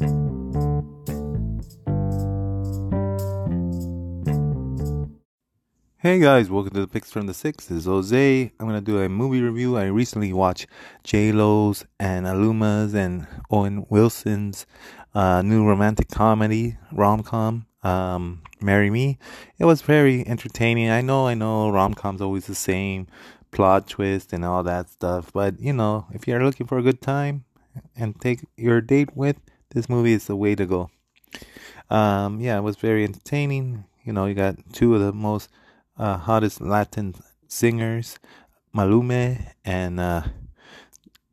Hey guys, welcome to the Picks from the Six. This is Jose. I'm gonna do a movie review. I recently watched J Lo's and Maluma's and Owen Wilson's uh, new romantic comedy rom com, um, "Marry Me." It was very entertaining. I know, I know, rom coms always the same plot twist and all that stuff, but you know, if you're looking for a good time and take your date with, this movie is the way to go. Um, yeah, it was very entertaining. You know, you got two of the most uh, hottest Latin singers, Maluma and uh,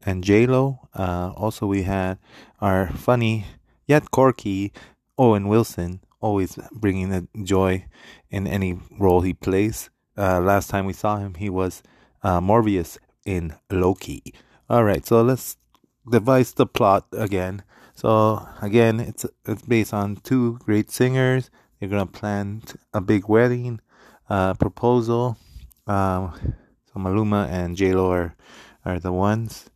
and J Lo. Uh, also, we had our funny yet quirky Owen Wilson, always bringing the joy in any role he plays. Uh, last time we saw him, he was uh, Mobius in Loki. All right, so let's devise the plot again. So again, it's it's based on two great singers. They're gonna plan a big wedding uh, proposal. Um, so Maluma and J Lo are, are the ones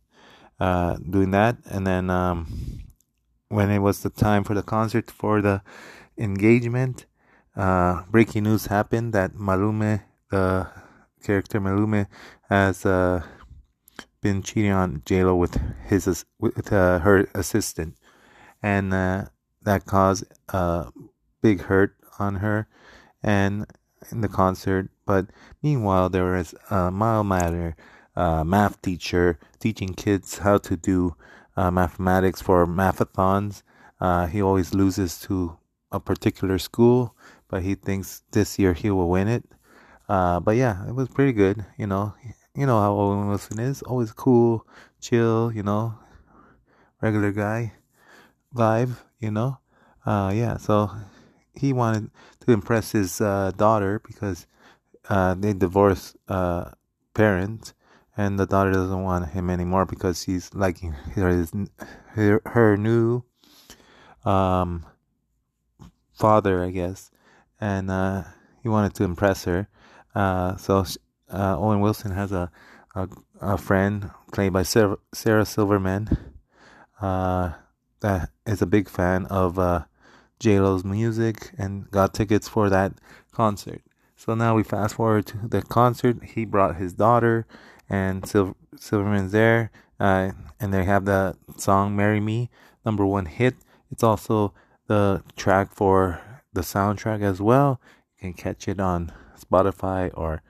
uh, doing that, and then um, when it was the time for the concert for the engagement, uh, breaking news happened that Maluma, the character Maluma, has uh, been cheating on J Lo with his with uh, her assistant, and uh, that caused a big hurt on her, and in the concert. But meanwhile, there is a mild manner uh, math teacher teaching kids how to do uh, mathematics for mathathons. Uh, he always loses to a particular school, but he thinks this year he will win it. Uh, but yeah, it was pretty good. You know, you know how Owen Wilson is, always cool, chill. You know, regular guy vibe. You know, uh, yeah. So he wanted to impress his uh, daughter because uh, they divorced uh, parents, and the daughter doesn't want him anymore because he's liking her her, her new um, father, I guess, and uh, he wanted to impress her. Uh, so uh, Owen Wilson has a, a, a friend played by Sarah, Sarah Silverman that is a big fan of J-Lo's music and got tickets for that concert. So now we fast forward to the concert. He brought his daughter, and Sil- Silverman's there, uh, and they have the song "Marry Me," number one hit. It's also the track for the soundtrack as well. You can catch it on Spotify or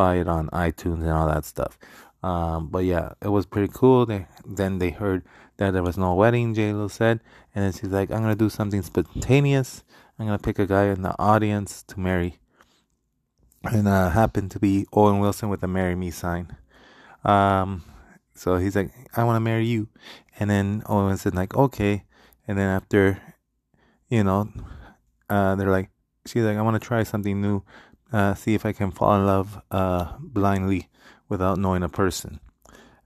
buy it on iTunes and all that stuff. Um, but yeah, it was pretty cool. They, then they heard that there was no wedding, J Lo said, and then she's like, "I'm gonna do something spontaneous. I'm gonna pick a guy in the audience to marry." And uh, happened to be Owen Wilson with a "Marry Me" sign. Um, so he's like, "I want to marry you," and then Owen said like, "Okay," and then after, you know, uh, they're like, she's like, "I want to try something new." Uh, see if I can fall in love uh, blindly without knowing a person.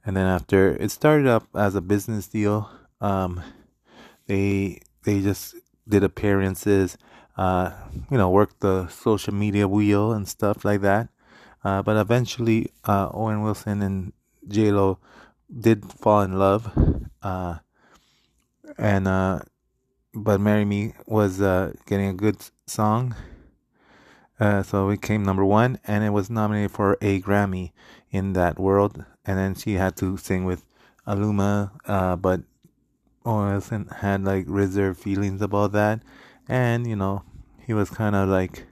And then after it started up as a business deal, um, they they just did appearances, uh, you know, worked the social media wheel and stuff like that. Uh, but eventually, uh, Owen Wilson and J Lo did fall in love, uh, and uh, but "Marry Me" was uh, getting a good song, so it came number one, and it was nominated for a Grammy in that world. And then she had to sing with Maluma, uh, but Wilson had like reserved feelings about that. And, you know, he was kind of like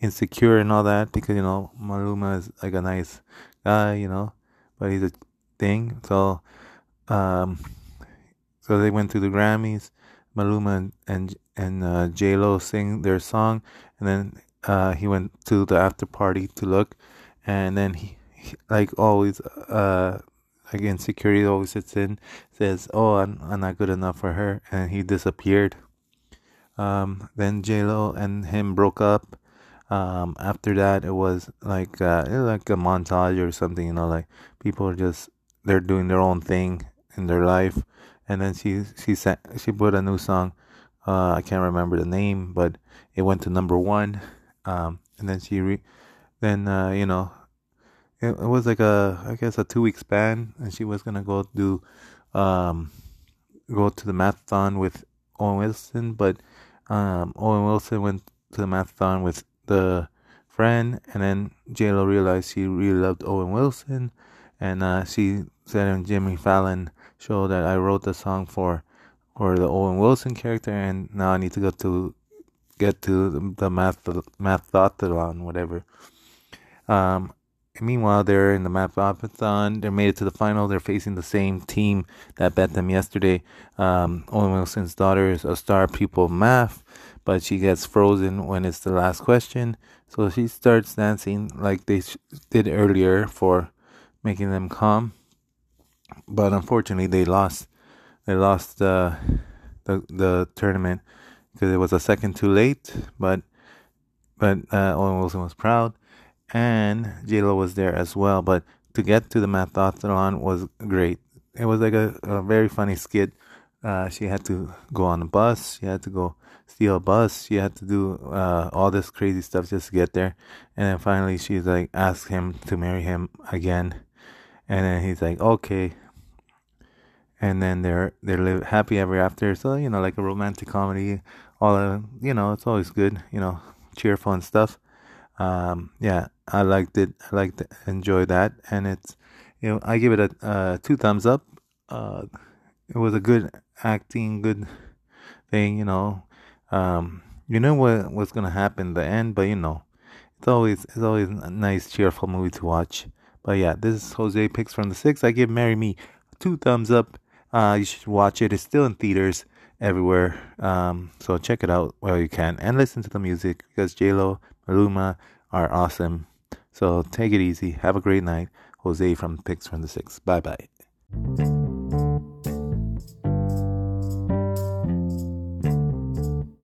insecure and all that because, you know, Maluma is like a nice guy, you know, but he's a thing. So, um, so they went to the Grammys. Maluma and and, and uh, J Lo sing their song, and then uh, he went to the after party to look, and then he like always, uh, like insecurity always sits in, says, "Oh, I'm, I'm not good enough for her," and he disappeared. Um, then J Lo and him broke up. Um, after that, it was like uh, it was like a montage or something. You know, like people are just they're doing their own thing in their life, and then she she sang, she put a new song. Uh, I can't remember the name, but it went to number one. Um, and then she re- then uh, you know it, it was like a I guess a two week span, and she was gonna go do um go to the mathathon with Owen Wilson, but um, Owen Wilson went to the mathathon with the friend, and then J Lo realized she really loved Owen Wilson, and uh, she said on Jimmy Fallon show that I wrote the song for for the Owen Wilson character, and now I need to go to get to the, math mathathlon, whatever. Um, meanwhile, they're in the mathathon. They made it to the final. They're facing the same team that bet them yesterday. Um, Owen Wilson's daughter is a star pupil of math, but she gets frozen when it's the last question. So she starts dancing like they did earlier for making them calm. But unfortunately, they lost. They lost the the, the tournament because it was a second too late. But but uh, Owen Wilson was proud, and J Lo was there as well. But to get to the mathathon was great. It was like a, a very funny skit. Uh, she had to go on a bus. She had to go steal a bus. She had to do uh, all this crazy stuff just to get there. And then finally, she's like, ask him to marry him again. And then he's like, okay. And then they're they live happy ever after. So you know, like a romantic comedy. All uh, you know, it's always good. You know, cheerful and stuff. Um, yeah, I liked it. I liked enjoy that, and it's you know, I give it a uh, two thumbs up. Uh, it was a good acting, good thing. You know, um, you know what what's gonna happen the end, but you know, it's always it's always a nice, cheerful movie to watch. But yeah, this is Jose picks from the six. I give Marry Me two thumbs up. Uh, you should watch it. It's still in theaters everywhere. Um, so check it out while you can and listen to the music because J Lo, Maluma are awesome. So take it easy. Have a great night. Jose from Picks from the Six. Bye bye.